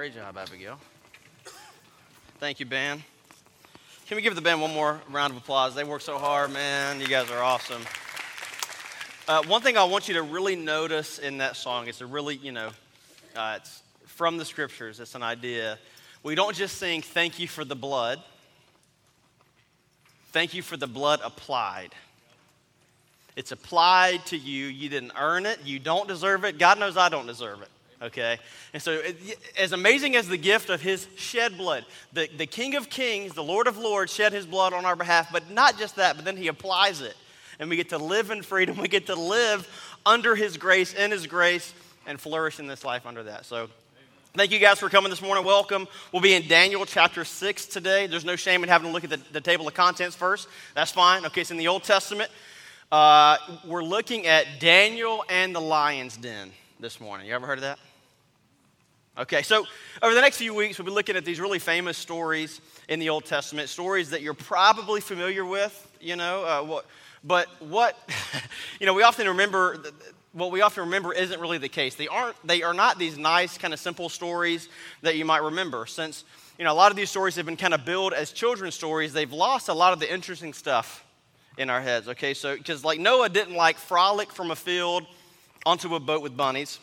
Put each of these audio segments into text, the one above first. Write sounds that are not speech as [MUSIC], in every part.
Great job, Abigail. Thank you, Ben. Can we give the band one more round of applause? They work so hard, man. You guys are awesome. Uh, one thing I want you to really notice in that song is a really, you know, uh, it's from the scriptures, it's an idea. We don't just sing, Thank you for the blood, thank you for the blood applied. It's applied to you. You didn't earn it. You don't deserve it. God knows I don't deserve it. Okay? And so, as amazing as the gift of his shed blood, the, the King of Kings, the Lord of Lords, shed his blood on our behalf, but not just that, but then he applies it. And we get to live in freedom. [LAUGHS] We get to live under his grace, in his grace, and flourish in this life under that. So, Thank you guys for coming this morning. Welcome. We'll be in Daniel chapter 6 today. There's no shame in having to look at the, the table of contents first. That's fine. Okay, it's in the Old Testament. Uh, we're looking at Daniel and the lion's den this morning. You ever heard of that? Okay, so over the next few weeks, we'll be looking at these really famous stories in the Old Testament, stories that you're probably familiar with, you know. Uh, what, but what, [LAUGHS] you know, we often remember, what we often remember isn't really the case. They aren't, they are not these nice, kind of simple stories that you might remember. Since, you know, a lot of these stories have been kind of billed as children's stories, they've lost a lot of the interesting stuff in our heads, okay? So, because like Noah didn't like frolic from a field onto a boat with bunnies.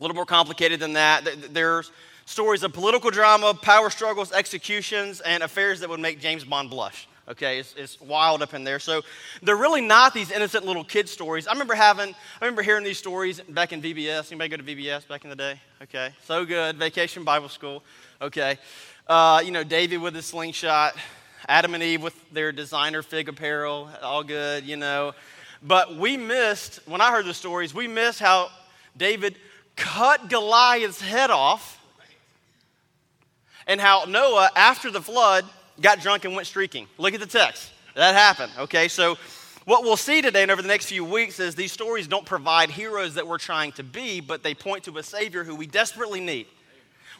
A little more complicated than that. There's stories of political drama, power struggles, executions, and affairs that would make James Bond blush. Okay, it's, it's, wild up in there. So they're really not these innocent little kid stories. I remember having, I remember hearing these stories back in VBS. Anybody go to VBS back in the day? Okay, so good. Vacation Bible School. Okay, uh, you know David with his slingshot. Adam and Eve with their designer fig apparel, all good, you know. But we missed, when I heard the stories, we missed how David cut Goliath's head off and how Noah, after the flood, got drunk and went streaking. Look at the text. That happened, okay? So, what we'll see today and over the next few weeks is these stories don't provide heroes that we're trying to be, but they point to a Savior who we desperately need.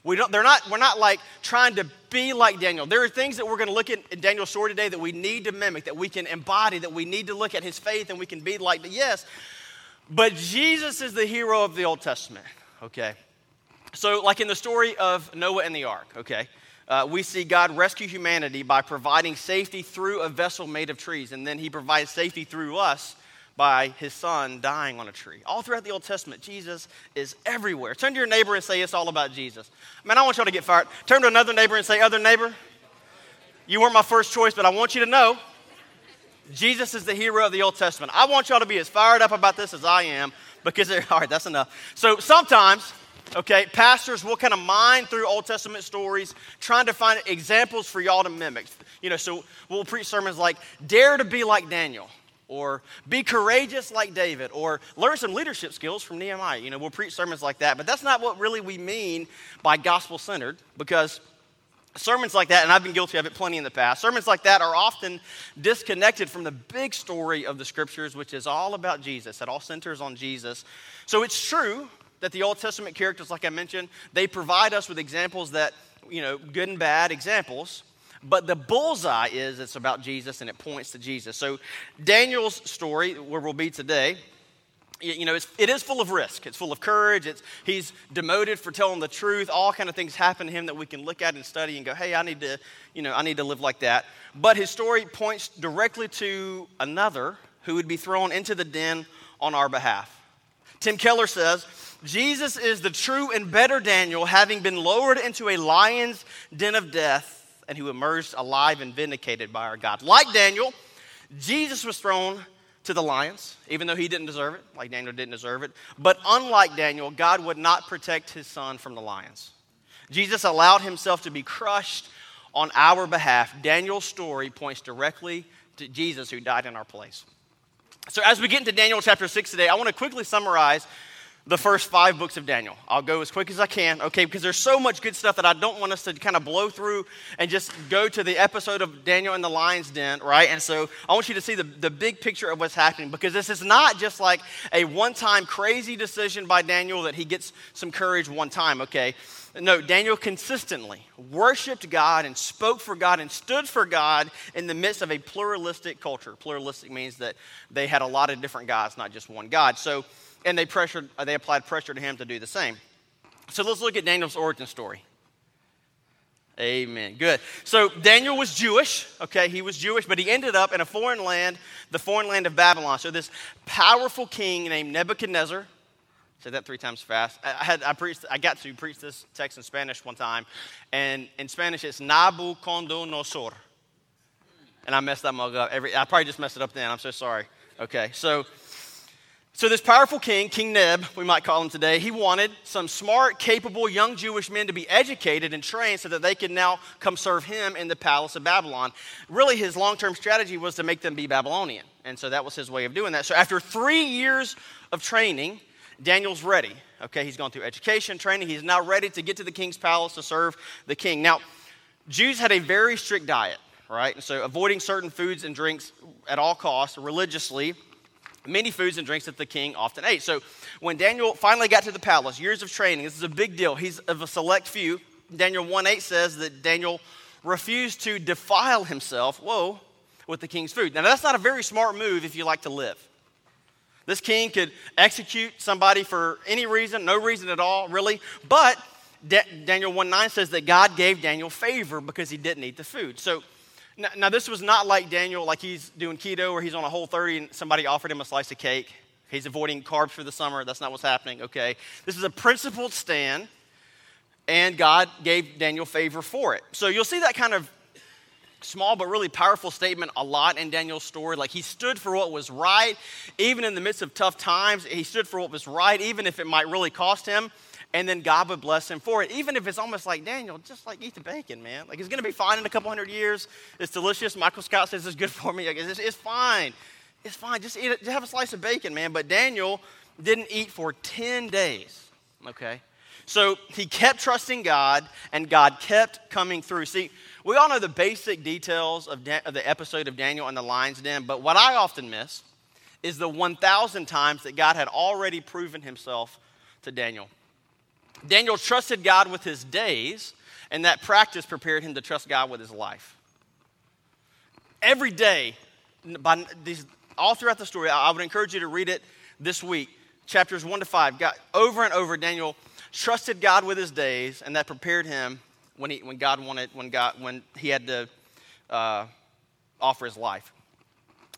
We don't, they're not, we're not like trying to be like Daniel. There are things that we're going to look at in Daniel's story today that we need to mimic, that we can embody, that we need to look at his faith and we can be like. But yes, but Jesus is the hero of the Old Testament, okay? So, like in the story of Noah and the ark, okay? Uh, we see God rescue humanity by providing safety through a vessel made of trees, and then he provides safety through us by his son dying on a tree. All throughout the Old Testament, Jesus is everywhere. Turn to your neighbor and say, It's all about Jesus. Man, I want y'all to get fired. Turn to another neighbor and say, Other neighbor, you weren't my first choice, but I want you to know Jesus is the hero of the Old Testament. I want y'all to be as fired up about this as I am because, [LAUGHS] all right, that's enough. So sometimes, okay, pastors will kind of mine through Old Testament stories trying to find examples for y'all to mimic. You know, so we'll preach sermons like, Dare to be like Daniel or be courageous like David, or learn some leadership skills from Nehemiah. You know, we'll preach sermons like that, but that's not what really we mean by gospel centered because sermons like that, and I've been guilty of it plenty in the past, sermons like that are often disconnected from the big story of the scriptures, which is all about Jesus. It all centers on Jesus. So it's true that the Old Testament characters, like I mentioned, they provide us with examples that, you know, good and bad examples. But the bullseye is it's about Jesus and it points to Jesus. So Daniel's story, where we'll be today, you know, it's, it is full of risk. It's full of courage. It's, he's demoted for telling the truth. All kind of things happen to him that we can look at and study and go, hey, I need to, you know, I need to live like that. But his story points directly to another who would be thrown into the den on our behalf. Tim Keller says, Jesus is the true and better Daniel, having been lowered into a lion's den of death and who emerged alive and vindicated by our God. Like Daniel, Jesus was thrown to the lions, even though he didn't deserve it, like Daniel didn't deserve it. But unlike Daniel, God would not protect his son from the lions. Jesus allowed himself to be crushed on our behalf. Daniel's story points directly to Jesus who died in our place. So, as we get into Daniel chapter 6 today, I want to quickly summarize the first five books of Daniel. I'll go as quick as I can, okay, because there's so much good stuff that I don't want us to kind of blow through and just go to the episode of Daniel in the lion's den, right? And so I want you to see the, the big picture of what's happening because this is not just like a one time crazy decision by Daniel that he gets some courage one time, okay? No, Daniel consistently worshiped God and spoke for God and stood for God in the midst of a pluralistic culture. Pluralistic means that they had a lot of different gods, not just one God. So, and they pressured, uh, they applied pressure to him to do the same. So let's look at Daniel's origin story. Amen. Good. So Daniel was Jewish, okay? He was Jewish, but he ended up in a foreign land, the foreign land of Babylon. So this powerful king named Nebuchadnezzar, said that three times fast. I had I preached I got to preach this text in Spanish one time, and in Spanish it's Nabucodonosor. And I messed that mug up. Every I probably just messed it up then. I'm so sorry. Okay, so so, this powerful king, King Neb, we might call him today, he wanted some smart, capable young Jewish men to be educated and trained so that they could now come serve him in the palace of Babylon. Really, his long term strategy was to make them be Babylonian. And so that was his way of doing that. So, after three years of training, Daniel's ready. Okay, he's gone through education, training. He's now ready to get to the king's palace to serve the king. Now, Jews had a very strict diet, right? And so, avoiding certain foods and drinks at all costs religiously many foods and drinks that the king often ate. So when Daniel finally got to the palace, years of training, this is a big deal. He's of a select few. Daniel 1 8 says that Daniel refused to defile himself, whoa, with the king's food. Now, that's not a very smart move if you like to live. This king could execute somebody for any reason, no reason at all, really. But Daniel 1 9 says that God gave Daniel favor because he didn't eat the food. So now, now, this was not like Daniel, like he's doing keto or he's on a whole 30 and somebody offered him a slice of cake. He's avoiding carbs for the summer. That's not what's happening, okay? This is a principled stand, and God gave Daniel favor for it. So you'll see that kind of small but really powerful statement a lot in Daniel's story. Like he stood for what was right, even in the midst of tough times. He stood for what was right, even if it might really cost him and then God would bless him for it. Even if it's almost like Daniel, just like eat the bacon, man. Like it's going to be fine in a couple hundred years. It's delicious. Michael Scott says it's good [LAUGHS] for me. It's, it's fine. It's fine. Just eat it. Just have a slice of bacon, man. But Daniel didn't eat for 10 days. Okay? So he kept trusting God, and God kept coming through. See, we all know the basic details of, da- of the episode of Daniel and the lion's den, but what I often miss is the 1,000 times that God had already proven himself to Daniel. Daniel trusted God with his days, and that practice prepared him to trust God with his life. Every day, by these, all throughout the story, I would encourage you to read it this week, chapters 1 to 5. God, over and over, Daniel trusted God with his days, and that prepared him when, he, when God wanted, when, God, when he had to uh, offer his life.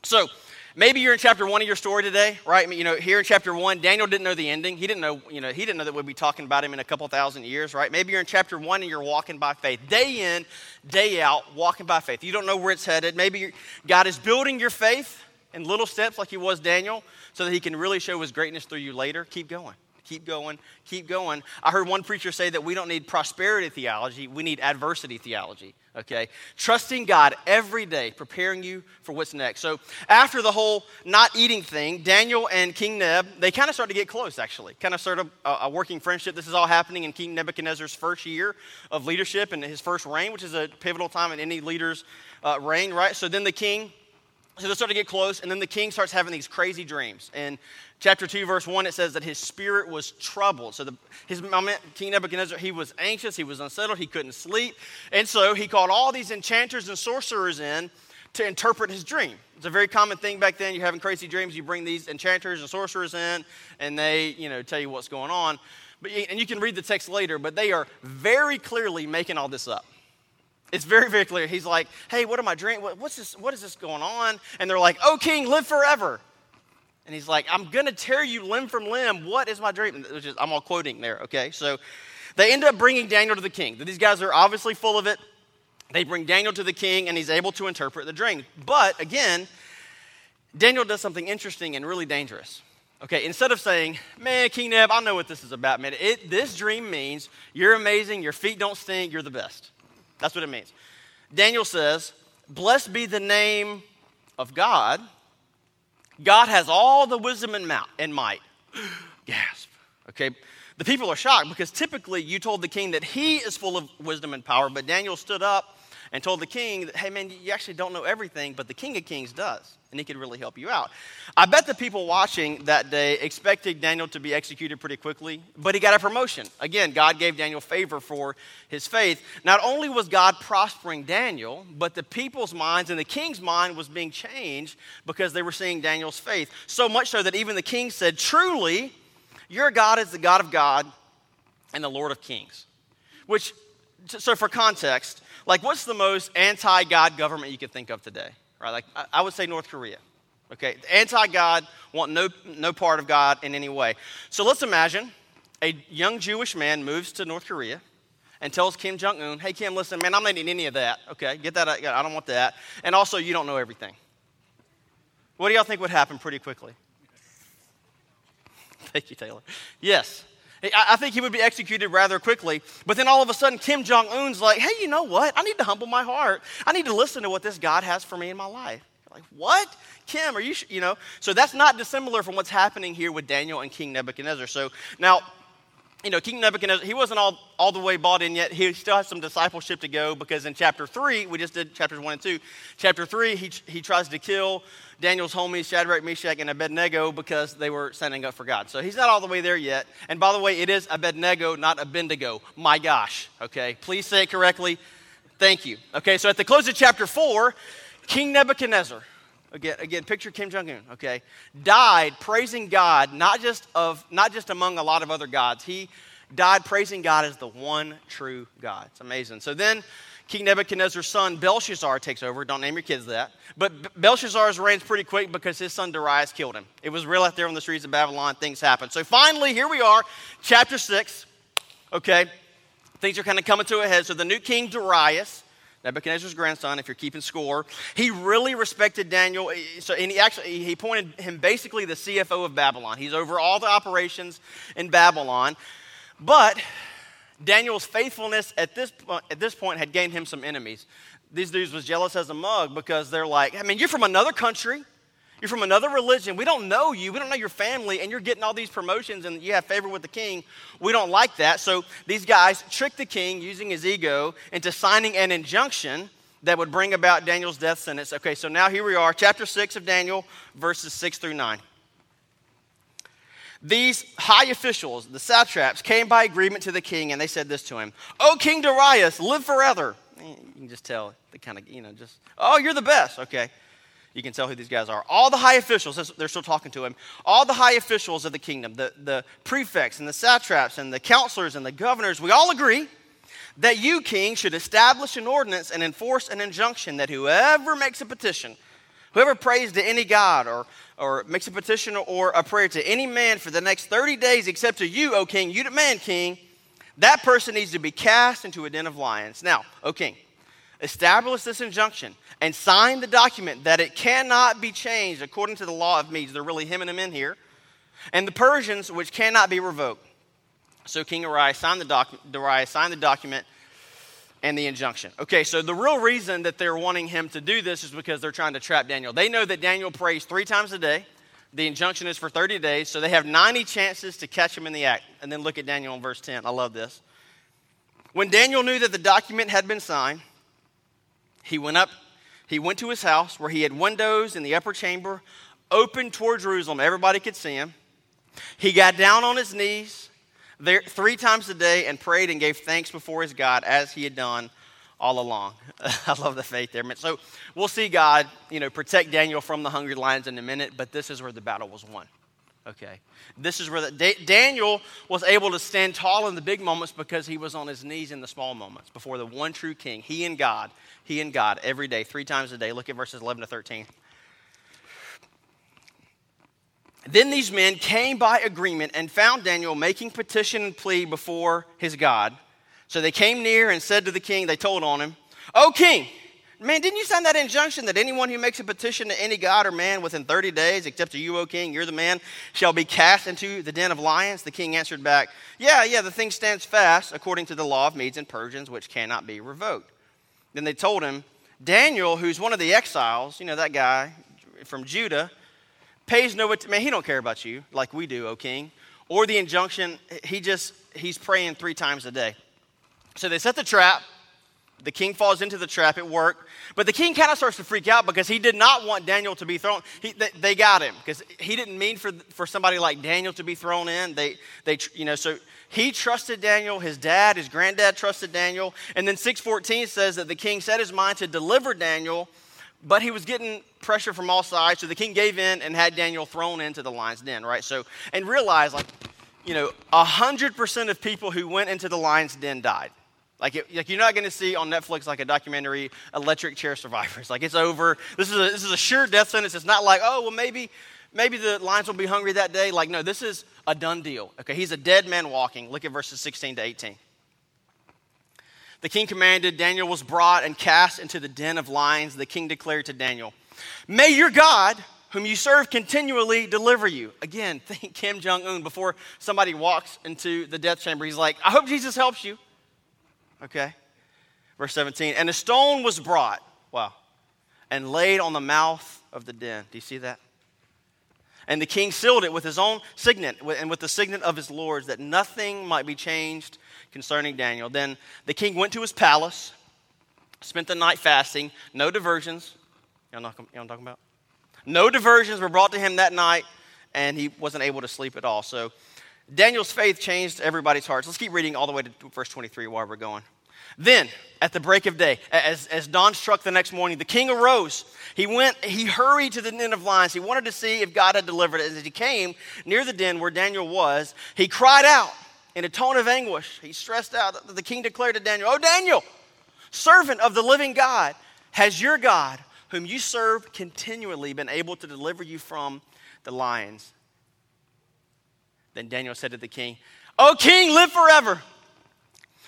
So, Maybe you're in chapter one of your story today, right? You know, here in chapter one, Daniel didn't know the ending. He didn't know, you know, he didn't know that we'd be talking about him in a couple thousand years, right? Maybe you're in chapter one and you're walking by faith, day in, day out, walking by faith. You don't know where it's headed. Maybe God is building your faith in little steps, like He was Daniel, so that He can really show His greatness through you later. Keep going. Keep going, keep going. I heard one preacher say that we don't need prosperity theology, we need adversity theology, okay? Trusting God every day, preparing you for what's next. So, after the whole not eating thing, Daniel and King Neb, they kind of start to get close, actually. Kind of started a, a working friendship. This is all happening in King Nebuchadnezzar's first year of leadership and his first reign, which is a pivotal time in any leader's uh, reign, right? So, then the king so they start to get close, and then the king starts having these crazy dreams. And chapter 2, verse 1, it says that his spirit was troubled. So the, his King Nebuchadnezzar, he was anxious, he was unsettled, he couldn't sleep. And so he called all these enchanters and sorcerers in to interpret his dream. It's a very common thing back then. You're having crazy dreams, you bring these enchanters and sorcerers in, and they, you know, tell you what's going on. But, and you can read the text later, but they are very clearly making all this up. It's very, very clear. He's like, hey, what am I dreaming? What's this? What is this going on? And they're like, oh, king, live forever. And he's like, I'm going to tear you limb from limb. What is my dream? Which is, I'm all quoting there, okay? So they end up bringing Daniel to the king. These guys are obviously full of it. They bring Daniel to the king, and he's able to interpret the dream. But again, Daniel does something interesting and really dangerous. Okay, instead of saying, man, King Neb, I know what this is about, man. It, this dream means you're amazing, your feet don't stink, you're the best. That's what it means. Daniel says, Blessed be the name of God God has all the wisdom and might. [GASPS] Gasp. Okay. The people are shocked because typically you told the king that he is full of wisdom and power, but Daniel stood up and told the king hey man, you actually don't know everything, but the king of kings does, and he could really help you out. I bet the people watching that day expected Daniel to be executed pretty quickly, but he got a promotion. Again, God gave Daniel favor for his faith. Not only was God prospering Daniel, but the people's minds and the king's mind was being changed because they were seeing Daniel's faith. So much so that even the king said, Truly, your God is the God of God and the Lord of kings. Which so for context, like what's the most anti-God government you could think of today? Right? Like I would say North Korea. Okay, anti-God, want no no part of God in any way. So let's imagine a young Jewish man moves to North Korea and tells Kim Jong Un, "Hey Kim, listen, man, I'm not eating any of that. Okay, get that. I don't want that. And also, you don't know everything." What do y'all think would happen pretty quickly? [LAUGHS] Thank you, Taylor. Yes. I think he would be executed rather quickly. But then all of a sudden, Kim Jong un's like, hey, you know what? I need to humble my heart. I need to listen to what this God has for me in my life. Like, what? Kim, are you, sh-? you know? So that's not dissimilar from what's happening here with Daniel and King Nebuchadnezzar. So now, you know, King Nebuchadnezzar, he wasn't all, all the way bought in yet. He still has some discipleship to go because in chapter 3, we just did chapters 1 and 2. Chapter 3, he, he tries to kill Daniel's homies, Shadrach, Meshach, and Abednego, because they were standing up for God. So he's not all the way there yet. And by the way, it is Abednego, not Abednego. My gosh, okay? Please say it correctly. Thank you. Okay, so at the close of chapter 4, King Nebuchadnezzar, again, again picture Kim Jong Un, okay, died praising God, not just, of, not just among a lot of other gods. He died praising God as the one true God. It's amazing. So then King Nebuchadnezzar's son Belshazzar takes over. Don't name your kids that. But Belshazzar's reigns pretty quick because his son Darius killed him. It was real out there on the streets of Babylon. Things happened. So finally, here we are, chapter 6. Okay, things are kind of coming to a head. So the new king Darius Nebuchadnezzar's grandson, if you're keeping score, he really respected Daniel. Eh, eh, so, and he actually he appointed him basically the CFO of Babylon. He's over all the operations in Babylon. But Daniel's faithfulness at this, at this point had gained him some enemies. These dudes was jealous as a mug because they're like, I mean, you're from another country. You're from another religion. We don't know you. We don't know your family, and you're getting all these promotions and you have favor with the king. We don't like that. So these guys tricked the king using his ego into signing an injunction that would bring about Daniel's death sentence. Okay, so now here we are, chapter 6 of Daniel, verses 6 through 9. These high officials, the satraps, came by agreement to the king and they said this to him O King Darius, live forever. Eh, you can just tell, the kind of, you know, just, oh, you're the best. Okay. You can tell who these guys are. All the high officials, they're still talking to him, all the high officials of the kingdom, the, the prefects and the satraps and the counselors and the governors, we all agree that you, king, should establish an ordinance and enforce an injunction that whoever makes a petition, whoever prays to any god or, or makes a petition or a prayer to any man for the next 30 days except to you, O king, you demand, king, that person needs to be cast into a den of lions. Now, O king, establish this injunction and sign the document that it cannot be changed according to the law of Medes. They're really hemming him in here. And the Persians, which cannot be revoked. So King Darius signed the, doc- Darius signed the document and the injunction. Okay, so the real reason that they're wanting him to do this is because they're trying to trap Daniel. They know that Daniel prays three times a day. The injunction is for 30 days, so they have 90 chances to catch him in the act. And then look at Daniel in verse 10. I love this. When Daniel knew that the document had been signed, he went up, he went to his house where he had windows in the upper chamber open toward Jerusalem. Everybody could see him. He got down on his knees there three times a day and prayed and gave thanks before his God as he had done all along. [LAUGHS] I love the faith there. So we'll see God, you know, protect Daniel from the hungry lions in a minute, but this is where the battle was won. Okay. This is where the, da- Daniel was able to stand tall in the big moments because he was on his knees in the small moments before the one true king, he and God, he and God every day, three times a day. Look at verses 11 to 13. Then these men came by agreement and found Daniel making petition and plea before his God. So they came near and said to the king, they told on him, O king, Man, didn't you sign that injunction that anyone who makes a petition to any god or man within 30 days, except to you, O king, you're the man, shall be cast into the den of lions? The king answered back, Yeah, yeah, the thing stands fast according to the law of Medes and Persians, which cannot be revoked. Then they told him, Daniel, who's one of the exiles, you know, that guy from Judah, pays no attention. Man, he don't care about you like we do, O king. Or the injunction, he just, he's praying three times a day. So they set the trap the king falls into the trap at work. But the king kind of starts to freak out because he did not want Daniel to be thrown. He, they, they, got him because he didn't mean for, for somebody like Daniel to be thrown in. They, they, you know, so he trusted Daniel. His dad, his granddad trusted Daniel. And then 614 says that the king set his mind to deliver Daniel, but he was getting pressure from all sides. So the king gave in and had Daniel thrown into the lion's den, right? So, and realize like, you know, 100% of people who went into the lion's den died. Like, it, like you're not going to see on Netflix like a documentary, Electric Chair Survivors. Like it's over. This is a, this is a sure death sentence. It's not like, oh, well, maybe, maybe the lions will be hungry that day. Like, no, this is a done deal. Okay, he's a dead man walking. Look at verses 16 to 18. The king commanded, Daniel was brought and cast into the den of lions. The king declared to Daniel, May your God, whom you serve continually, deliver you. Again, [LAUGHS] think Kim Jong un before somebody walks into the death chamber. He's like, I hope Jesus helps you. Okay? Verse 17. And a stone was brought, wow, and laid on the mouth of the den. Do you see that? And the king sealed it with his own signet and with the signet of his lords that nothing might be changed concerning Daniel. Then the king went to his palace, spent the night fasting, no diversions. Y'all know, what I'm talking about? No diversions were brought to him that night, and he wasn't able to sleep at all. So Daniel's faith changed everybody's hearts. Let's keep reading all the way to verse 23 while we're going. Then, at the break of day, as, as dawn struck the next morning, the king arose. He went, he hurried to the den of lions. He wanted to see if God had delivered it. As he came near the den where Daniel was, he cried out in a tone of anguish. He stressed out. The king declared to Daniel, Oh, Daniel, servant of the living God, has your God, whom you serve continually, been able to deliver you from the lions? Then Daniel said to the king, O king, live forever.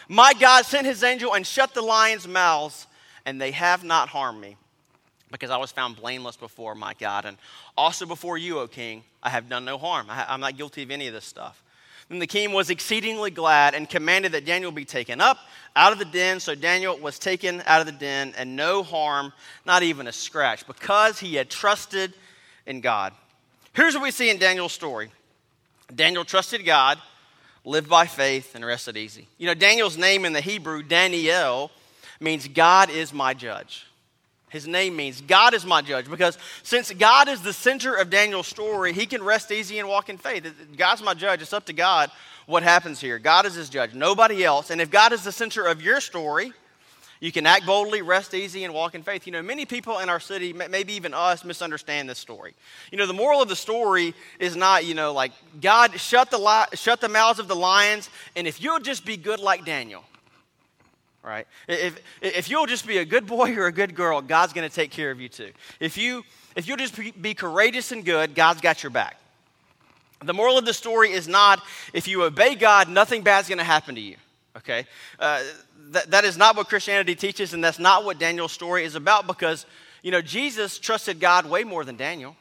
My God sent his angel and shut the lions' mouths, and they have not harmed me, because I was found blameless before my God. And also before you, O king, I have done no harm. I, am not guilty of any of this stuff. Then the king was exceedingly glad and commanded that Daniel be taken up out of the den. So Daniel was taken out of the den, and no harm, not even a scratch, because he had trusted in God. Here's what we see in Daniel's story Daniel trusted God, lived by faith, and rested easy. You know, Daniel's name in the Hebrew, Daniel, means God is my judge. His name means God is my judge because since God is the center of Daniel's story, he can rest easy and walk in faith. God's my judge. It's up to God what happens here. God is his judge, nobody else. And if God is the center of your story, you can act boldly, rest easy, and walk in faith. You know, many people in our city, maybe even us, misunderstand this story. You know, the moral of the story is not, you know, like God shut the, li- shut the mouths of the lions, and if you'll just be good like Daniel, right? If, if you'll just be a good boy or a good girl, God's going to take care of you too. If, you, if you'll just be courageous and good, God's got your back. The moral of the story is not if you obey God, nothing bad's going to happen to you, okay? Uh, that, that is not what Christianity teaches, and that's not what Daniel's story is about because, you know, Jesus trusted God way more than Daniel.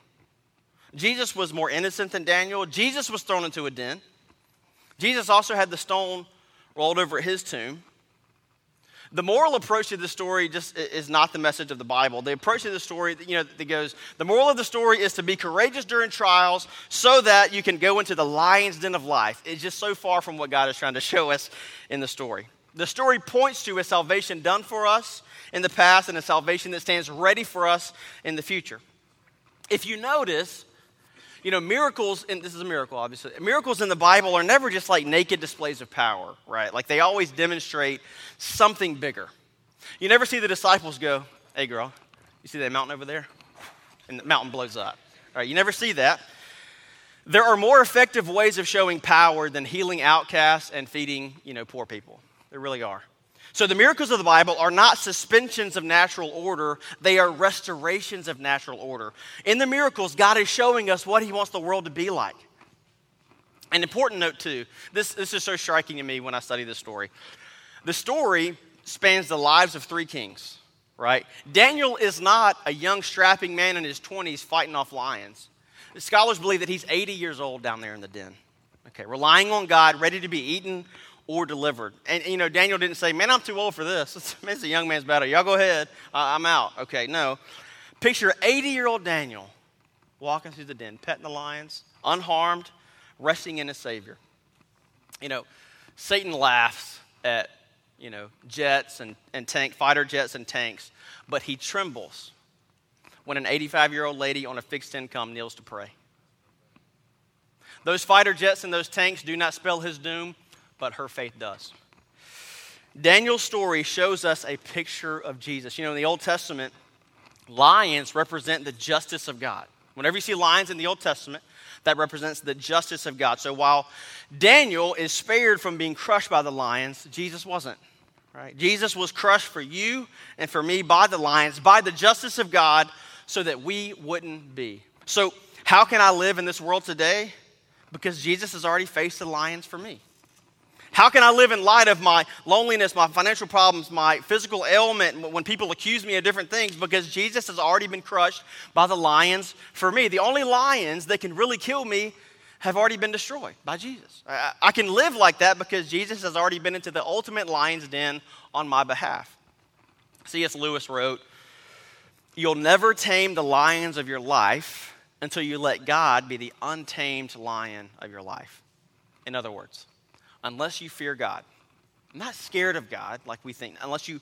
Jesus was more innocent than Daniel. Jesus was thrown into a den. Jesus also had the stone rolled over his tomb. The moral approach to the story just is not the message of the Bible. The approach to the story, you know, that goes, the moral of the story is to be courageous during trials so that you can go into the lion's den of life. It's just so far from what God is trying to [LAUGHS] show us in the story. The story points to a salvation done for us in the past and a salvation that stands ready for us in the future. If you notice, you know, miracles, and this is a miracle, obviously, miracles in the Bible are never just like naked displays of power, right? Like they always demonstrate something bigger. You never see the disciples go, hey, girl, you see that mountain over there? And the mountain blows up. All right, you never see that. There are more effective ways of showing power than healing outcasts and feeding, you know, poor people. There really are. So the miracles of the Bible are not suspensions of natural order, they are restorations of natural order. In the miracles, God is showing us what He wants the world to be like. An important note, too, this, this is so striking to me when I study this story. The story spans the lives of three kings, right? Daniel is not a young, strapping man in his 20s fighting off lions. The scholars believe that he's 80 years old down there in the den, okay, relying on God, ready to be eaten or delivered. And, you know, Daniel didn't say, Man, I'm too old for this. [LAUGHS] It's, it's a young man's battle. Y'all go ahead. Uh, I'm out. Okay, no. Picture 80 year old Daniel walking through the den, petting the lions, unharmed, resting in his Savior. You know, Satan laughs at, you know, jets and, and tank, fighter jets and tanks, but he trembles when an 85 year old lady on a fixed income kneels to pray. Those fighter jets and those tanks do not spell his doom, but her faith does. Daniel's story shows us a picture of Jesus. You know, in the Old Testament, lions represent the justice of God. Whenever you see lions in the Old Testament, that represents the justice of God. So while Daniel is spared from being crushed by the lions, Jesus wasn't. Right? Jesus was crushed for you and for me by the lions, by the justice of God, so that we wouldn't be. So, how can I live in this world today? Because Jesus has already faced the lions for me. How can I live in light of my loneliness, my financial problems, my physical ailment, when people accuse me of different things? Because Jesus has already been crushed by the lions for me. The only lions that can really kill me have already been destroyed by Jesus. I, can live like that because Jesus has already been into the ultimate lion's den on my behalf. C.S. Lewis wrote, You'll never tame the lions of your life until you let God be the untamed lion of your life. In other words, unless you fear God, not scared of God like we think, unless you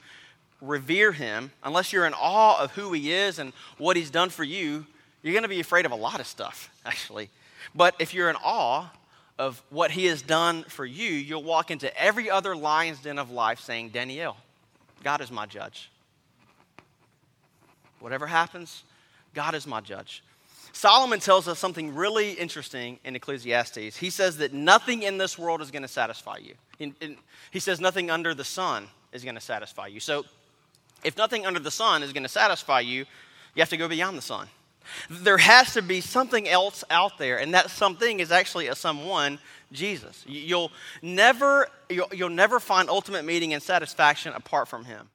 revere Him, unless you're in awe of who He is and what He's done for you, you're going to be afraid of a lot of stuff, [LAUGHS] actually. But if you're in awe of what He has done for you, you'll walk into every other lion's den of life saying, Daniel, God is my judge. Whatever happens, God is my judge. Solomon tells us something really interesting in Ecclesiastes. He says that nothing in this world is going to satisfy you. In, in, he says nothing under the sun is going to satisfy you. So, if nothing under the sun is going to satisfy you, you have to go beyond the sun. There has to be something else out there, and that something is actually a someone, Jesus. You'll never, you'll, you'll never find ultimate meaning and satisfaction apart from Him.